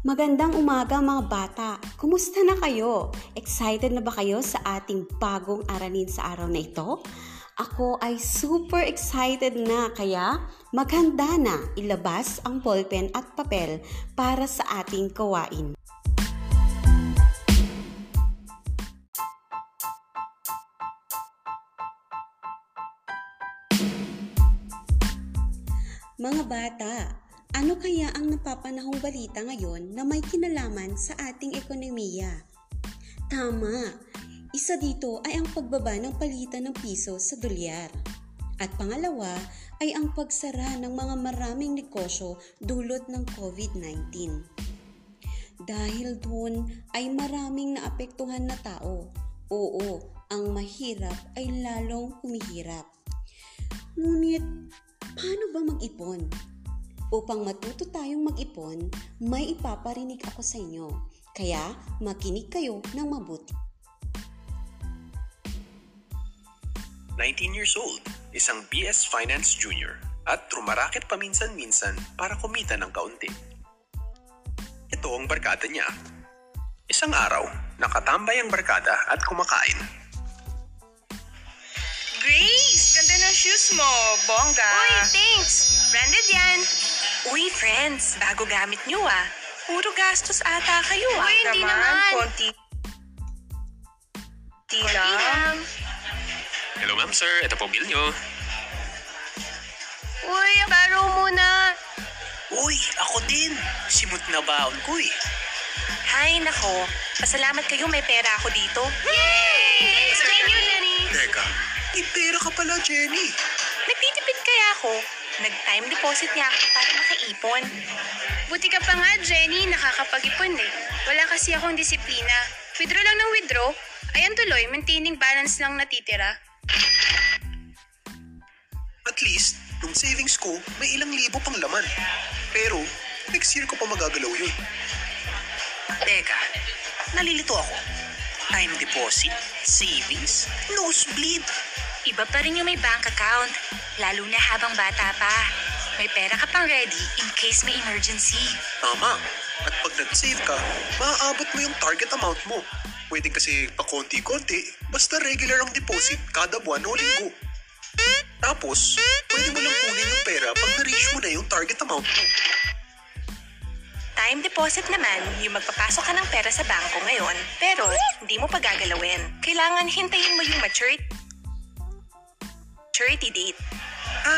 Magandang umaga mga bata! Kumusta na kayo? Excited na ba kayo sa ating bagong aralin sa araw na ito? Ako ay super excited na kaya maghanda na ilabas ang ballpen at papel para sa ating kawain. Mga bata, ano kaya ang napapanahong balita ngayon na may kinalaman sa ating ekonomiya? Tama, isa dito ay ang pagbaba ng palitan ng piso sa dolyar. At pangalawa ay ang pagsara ng mga maraming negosyo dulot ng COVID-19. Dahil doon ay maraming naapektuhan na tao. Oo, ang mahirap ay lalong humihirap. Ngunit, paano ba mag-ipon? Upang matuto tayong mag-ipon, may ipaparinig ako sa inyo. Kaya makinig kayo ng mabuti. 19 years old, isang BS Finance Junior at rumaraket paminsan-minsan para kumita ng kaunti. Ito ang barkada niya. Isang araw, nakatambay ang barkada at kumakain. Grace, ganda ng shoes mo. Bongga. Uy, thanks! Branded yan! Uy, friends, bago gamit nyo ah. Puro gastos ata kayo ah. Uy, hindi naman. Konti. Konti Konti lang. Hello ma'am sir, ito po bill nyo. Uy, baro muna. Uy, ako din. Simot na baon ko eh. Hay, nako. Pasalamat kayo may pera ako dito. Yay! Thanks, Jenny, Lenny. Teka, may pera ka pala Jenny. Nagtitipid kaya ako. Nag-time deposit niya ako para makaipon. Buti ka pa nga, Jenny, nakakapag-ipon eh. Wala kasi akong disiplina. Withdraw lang ng withdraw. Ayan tuloy, maintaining balance lang natitira. At least, nung savings ko, may ilang libo pang laman. Pero, next year ko pa magagalaw yun. Teka, nalilito ako. Time deposit, savings, nosebleed. Iba pa rin yung may bank account. Lalo na habang bata pa. May pera ka pang ready in case may emergency. Tama. At pag nag-save ka, maaabot mo yung target amount mo. Pwede kasi pa konti-konti, basta regular ang deposit kada buwan o linggo. Tapos, pwede mo lang kunin yung pera pag na-reach mo na yung target amount mo. Time deposit naman, yung magpapasok ka ng pera sa bangko ngayon, pero hindi mo pa gagalawin. Kailangan hintayin mo yung maturity, maturity date. Ha?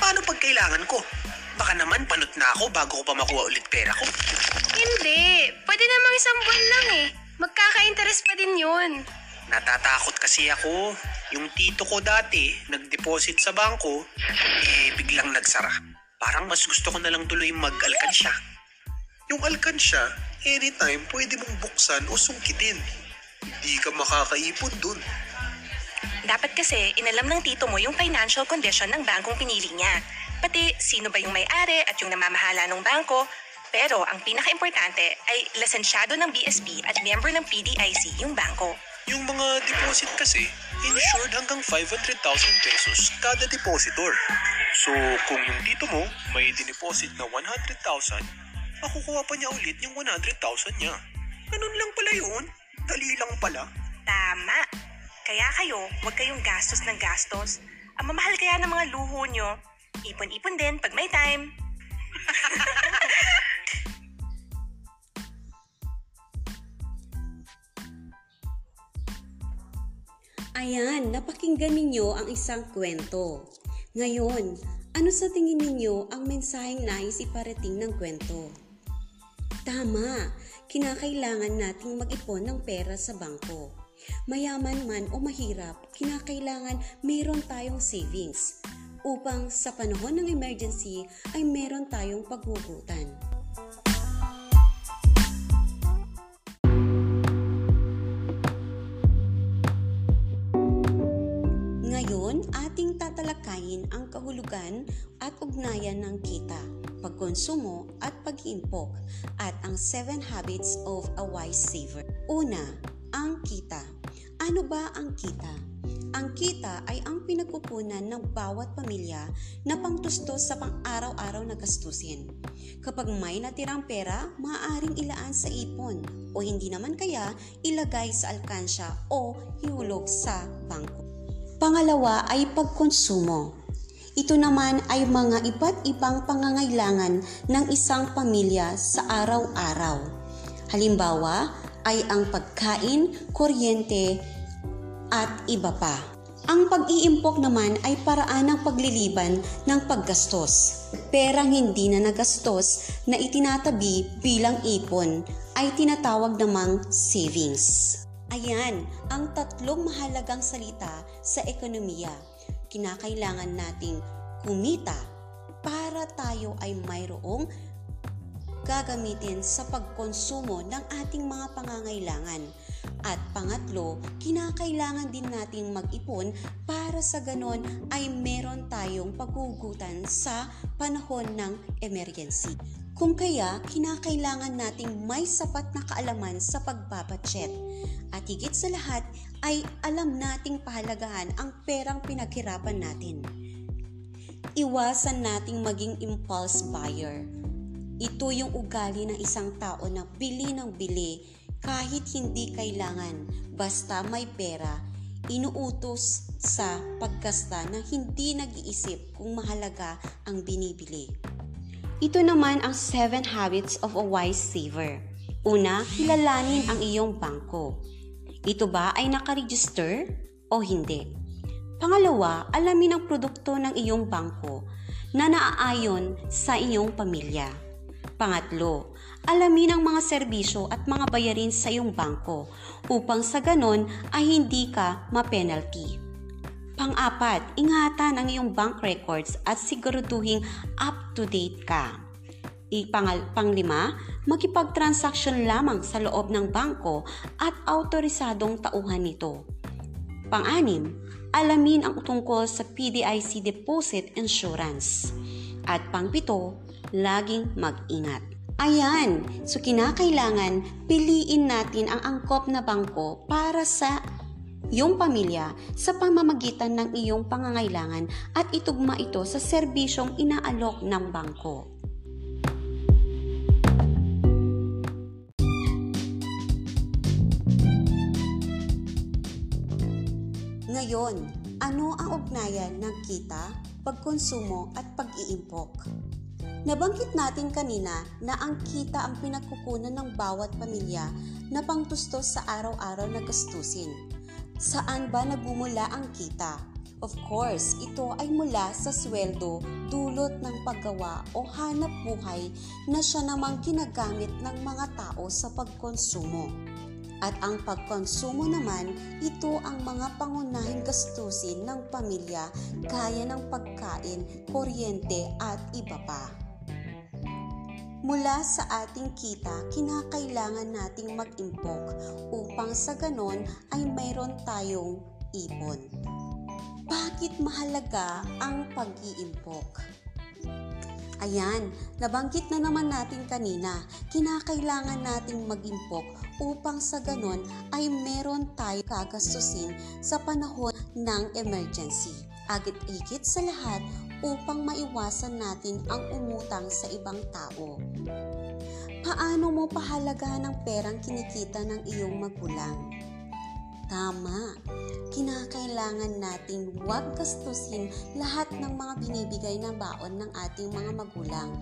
Paano pag kailangan ko? Baka naman panot na ako bago ko pa makuha ulit pera ko. Hindi. Pwede namang isang buwan lang eh. Magkaka-interest pa din yun. Natatakot kasi ako. Yung tito ko dati, nag-deposit sa bangko, eh biglang nagsara. Parang mas gusto ko na lang tuloy mag-alkansya. Yung alkansya, anytime pwede mong buksan o sungkitin. Hindi ka makakaipon dun. Dapat kasi inalam ng tito mo yung financial condition ng bangkong pinili niya. Pati sino ba yung may-ari at yung namamahala ng bangko. Pero ang pinaka-importante ay lisensyado ng BSP at member ng PDIC yung bangko. Yung mga deposit kasi, insured hanggang 500,000 pesos kada depositor. So, kung yung tito mo may dineposit na 100,000, makukuha pa niya ulit yung 100,000 niya. Ganun lang pala yun. Dali lang pala. Tama. Kaya kayo, huwag kayong gastos ng gastos. Ang mamahal kaya ng mga luho nyo, ipon-ipon din pag may time. Ayan, napakinggan ninyo ang isang kwento. Ngayon, ano sa tingin ninyo ang mensaheng nais iparating ng kwento? Tama, kinakailangan nating mag-ipon ng pera sa bangko. Mayaman man o mahirap, kinakailangan meron tayong savings upang sa panahon ng emergency ay meron tayong paghugutan. Ngayon, ating tatalakayin ang kahulugan at ugnayan ng kita, pagkonsumo at pag-iimpok at ang 7 habits of a wise saver. Una, ang kita. Ano ba ang kita? Ang kita ay ang pinagkukunan ng bawat pamilya na pangtustos sa pang-araw-araw na gastusin. Kapag may natirang pera, maaaring ilaan sa ipon o hindi naman kaya ilagay sa alkansya o ihulog sa bangko. Pangalawa ay pagkonsumo. Ito naman ay mga iba't ibang pangangailangan ng isang pamilya sa araw-araw. Halimbawa ay ang pagkain, kuryente, at iba pa. Ang pag-iimpok naman ay paraan ng pagliliban ng paggastos. Perang hindi na nagastos na itinatabi bilang ipon ay tinatawag namang savings. Ayan ang tatlong mahalagang salita sa ekonomiya. Kinakailangan nating kumita para tayo ay mayroong gagamitin sa pagkonsumo ng ating mga pangangailangan. At pangatlo, kinakailangan din nating mag-ipon para sa ganon ay meron tayong paghugutan sa panahon ng emergency. Kung kaya, kinakailangan nating may sapat na kaalaman sa pagbabudget. At higit sa lahat ay alam nating pahalagahan ang perang pinaghirapan natin. Iwasan nating maging impulse buyer. Ito yung ugali ng isang tao na bili ng bili kahit hindi kailangan, basta may pera, inuutos sa paggasta na hindi nag-iisip kung mahalaga ang binibili. Ito naman ang 7 habits of a wise saver. Una, kilalanin ang iyong bangko. Ito ba ay nakaregister o hindi? Pangalawa, alamin ang produkto ng iyong bangko na naaayon sa iyong pamilya. Pangatlo, alamin ang mga serbisyo at mga bayarin sa iyong bangko upang sa ganon ay hindi ka ma-penalty. Pang-apat, ingatan ang iyong bank records at siguraduhing up-to-date ka. Ipangal, panglima, makipag-transaction lamang sa loob ng bangko at autorisadong tauhan nito. Pang-anim, alamin ang tungkol sa PDIC Deposit Insurance. At pangpito, laging mag-ingat. Ayan, so kinakailangan piliin natin ang angkop na bangko para sa iyong pamilya sa pamamagitan ng iyong pangangailangan at itugma ito sa serbisyong inaalok ng bangko. Ngayon, ano ang ugnayan ng kita, pagkonsumo at pag-iimpok? Nabanggit natin kanina na ang kita ang pinagkukunan ng bawat pamilya na pangtustos sa araw-araw na gastusin. Saan ba nagmumula ang kita? Of course, ito ay mula sa sweldo, dulot ng paggawa o hanap buhay na siya namang ginagamit ng mga tao sa pagkonsumo. At ang pagkonsumo naman, ito ang mga pangunahing gastusin ng pamilya gaya ng pagkain, kuryente at iba pa. Mula sa ating kita, kinakailangan nating mag-impok upang sa ganon ay mayroon tayong ipon. Bakit mahalaga ang pag-iimpok? Ayan, nabanggit na naman natin kanina, kinakailangan nating mag-impok upang sa ganon ay meron tayo kagastusin sa panahon ng emergency. Agit-igit sa lahat upang maiwasan natin ang umutang sa ibang tao. Paano mo pahalagahan ang perang kinikita ng iyong magulang? Tama, kinakailangan nating huwag gastusin lahat ng mga binibigay na baon ng ating mga magulang.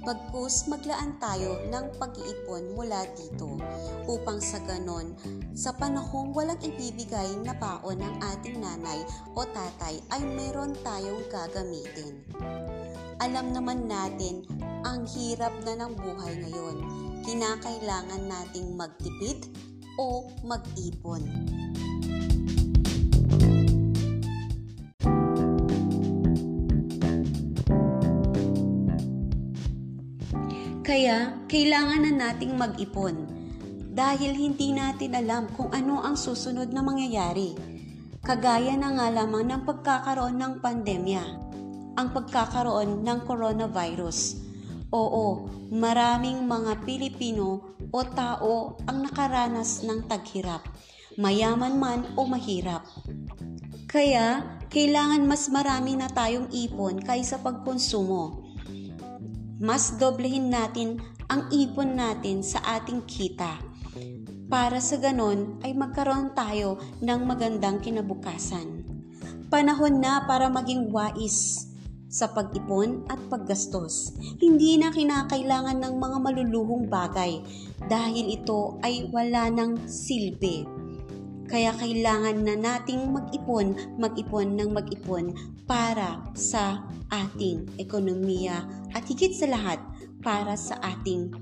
Bagkus maglaan tayo ng pag-iipon mula dito upang sa ganon, sa panahong walang ibibigay na baon ng ating nanay o tatay ay meron tayong gagamitin. Alam naman natin ang hirap na ng buhay ngayon. Kinakailangan nating magtipid o mag-ipon. Kaya, kailangan na nating mag-ipon dahil hindi natin alam kung ano ang susunod na mangyayari. Kagaya na nga lamang ng pagkakaroon ng pandemya, ang pagkakaroon ng coronavirus. Oo, maraming mga Pilipino o tao ang nakaranas ng taghirap, mayaman man o mahirap. Kaya, kailangan mas marami na tayong ipon kaysa pagkonsumo. Mas doblehin natin ang ipon natin sa ating kita. Para sa ganon ay magkaroon tayo ng magandang kinabukasan. Panahon na para maging wais sa pag-ipon at paggastos. Hindi na kinakailangan ng mga maluluhong bagay dahil ito ay wala ng silbi. Kaya kailangan na nating mag-ipon, mag-ipon ng mag-ipon para sa ating ekonomiya at higit sa lahat para sa ating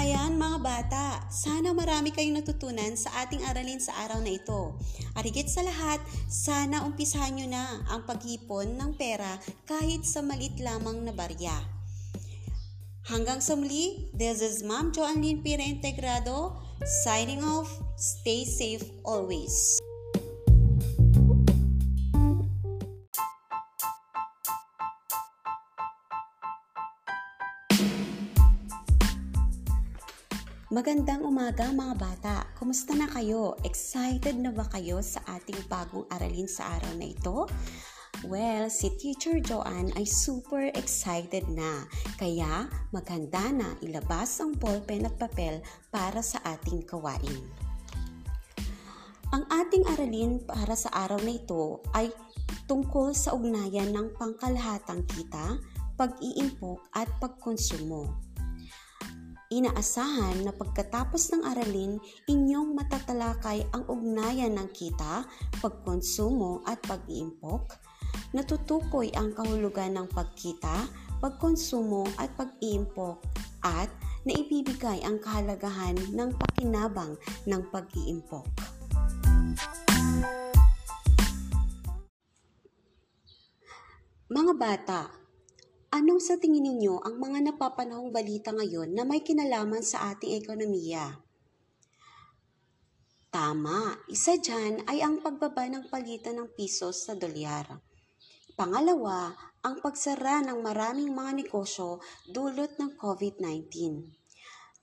Ayan mga bata, sana marami kayong natutunan sa ating aralin sa araw na ito. At higit sa lahat, sana umpisahan nyo na ang paghipon ng pera kahit sa malit lamang na barya. Hanggang sa muli, this is Ma'am Joanne Lynn Pira Integrado, signing off, stay safe always. Magandang umaga mga bata. Kumusta na kayo? Excited na ba kayo sa ating bagong aralin sa araw na ito? Well, si Teacher Joanne ay super excited na. Kaya maganda na ilabas ang ballpen at papel para sa ating kawain. Ang ating aralin para sa araw na ito ay tungkol sa ugnayan ng pangkalahatang kita, pag-iimpok at pagkonsumo. Inaasahan na pagkatapos ng aralin, inyong matatalakay ang ugnayan ng kita, pagkonsumo at pag-iimpok. Natutukoy ang kahulugan ng pagkita, pagkonsumo at pag-iimpok at naibibigay ang kahalagahan ng pakinabang ng pag-iimpok. Mga bata, Anong sa tingin ninyo ang mga napapanahong balita ngayon na may kinalaman sa ating ekonomiya? Tama, isa dyan ay ang pagbaba ng palitan ng piso sa dolyar. Pangalawa, ang pagsara ng maraming mga negosyo dulot ng COVID-19.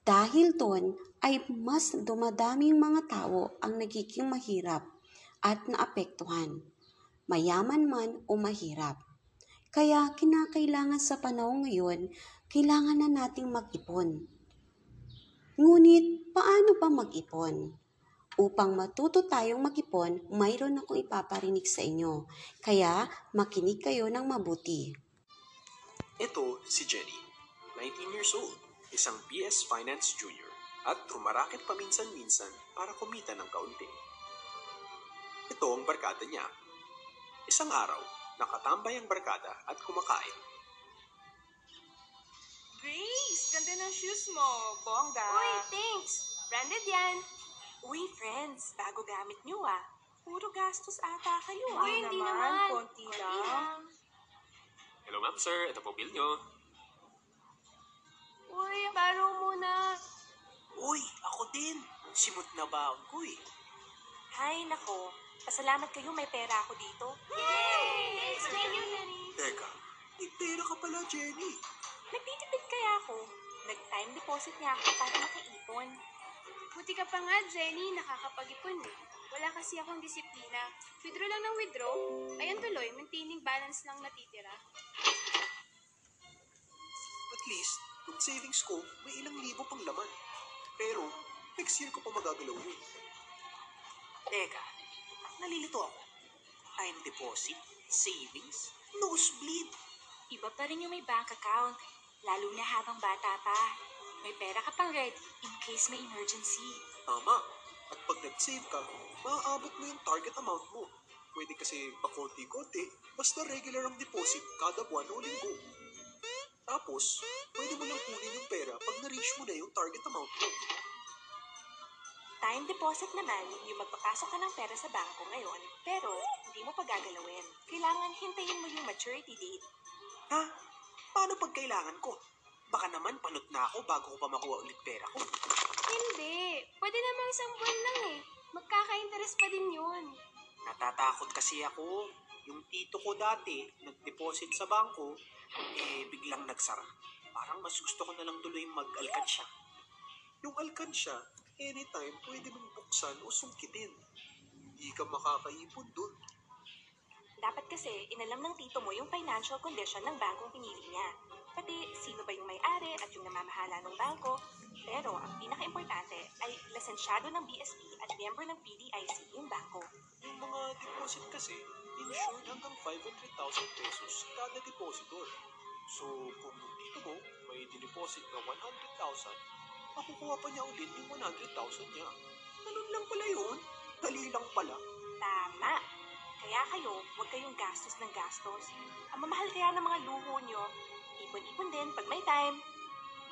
Dahil doon ay mas dumadaming mga tao ang nagiging mahirap at naapektuhan, mayaman man o mahirap. Kaya kinakailangan sa panahon ngayon, kailangan na nating mag-ipon. Ngunit, paano ba mag-ipon? Upang matuto tayong mag-ipon, mayroon akong ipaparinig sa inyo. Kaya, makinig kayo ng mabuti. Ito si Jenny, 19 years old, isang BS Finance Junior, at rumaraket paminsan-minsan para kumita ng kaunti. Ito ang barkada niya. Isang araw, nakatambay ang barkada at kumakain. Grace, ganda ng shoes mo. Bongga. Uy, thanks! Branded yan! Uy, friends, bago gamit nyo ah. Puro gastos ata kayo ah. Uy, hindi naman, naman. konti lang. Hello ma'am sir, ito po bill nyo. Uy, baro muna. Uy, ako din. Simot na baon ko eh. Hay, nako. Pasalamat kayo may pera ako dito. Yay! Thanks, Nani. Teka, may pera ka pala, Jenny. Nagtitipid kaya ako. Nag-time deposit niya ako para makaipon. Buti ka pa nga, Jenny, nakakapag-ipon eh. Wala kasi akong disiplina. Withdraw lang ng withdraw. Ayan tuloy, maintaining balance lang natitira. At least, yung savings ko, may ilang libo pang laman. Pero, next year ko pa magagalaw yun. Teka, nalilito ako. Time deposit, savings, nosebleed. Iba pa rin yung may bank account, lalo na habang bata pa. May pera ka pang ready in case may emergency. Tama. At pag nag-save ka, maaabot mo yung target amount mo. Pwede kasi pa konti-konti, basta regular ang deposit kada buwan o linggo. Tapos, pwede mo lang kunin yung pera pag na-reach mo na yung target amount mo. Time deposit naman, yung magpapasok ka ng pera sa bangko ngayon, pero hindi mo pagagalawin. Kailangan hintayin mo yung maturity date. Ha? Paano pag kailangan ko? Baka naman panot na ako bago ko pa makuha ulit pera ko. Hindi. Pwede namang isang buwan lang eh. Magkaka-interest pa din yun. Natatakot kasi ako. Yung tito ko dati, nag-deposit sa bangko, eh biglang nagsara. Parang mas gusto ko na lang tuloy mag-alkansya. Yung alkansya, anytime pwede mong buksan o sungkitin. Hindi ka makakaipon dun. Dapat kasi inalam ng tito mo yung financial condition ng bangkong pinili niya. Pati sino ba yung may-ari at yung namamahala ng bangko. Pero ang pinaka-importante ay lisensyado ng BSP at member ng PDIC yung bangko. Yung mga deposit kasi, insured hanggang 500,000 pesos kada depositor. So, kung yung tito mo may dineposit na 100,000, makukuha pa niya ulit yung 100,000 niya. Ganun lang pala yun. Dali lang pala. Tama! Kaya kayo, huwag kayong gastos ng gastos. Ang mamahal kaya ng mga luho nyo, ipon-ipon din pag may time.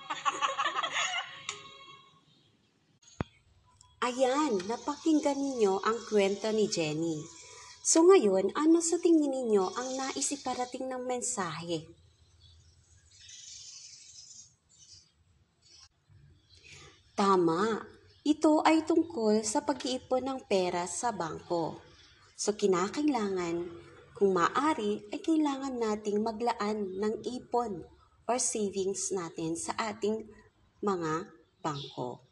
Ayan, napakinggan ninyo ang kwento ni Jenny. So ngayon, ano sa tingin ninyo ang naisiparating ng mensahe? Tama, ito ay tungkol sa pag-iipon ng pera sa bangko. So kinakailangan, kung maaari, ay kailangan nating maglaan ng ipon or savings natin sa ating mga bangko.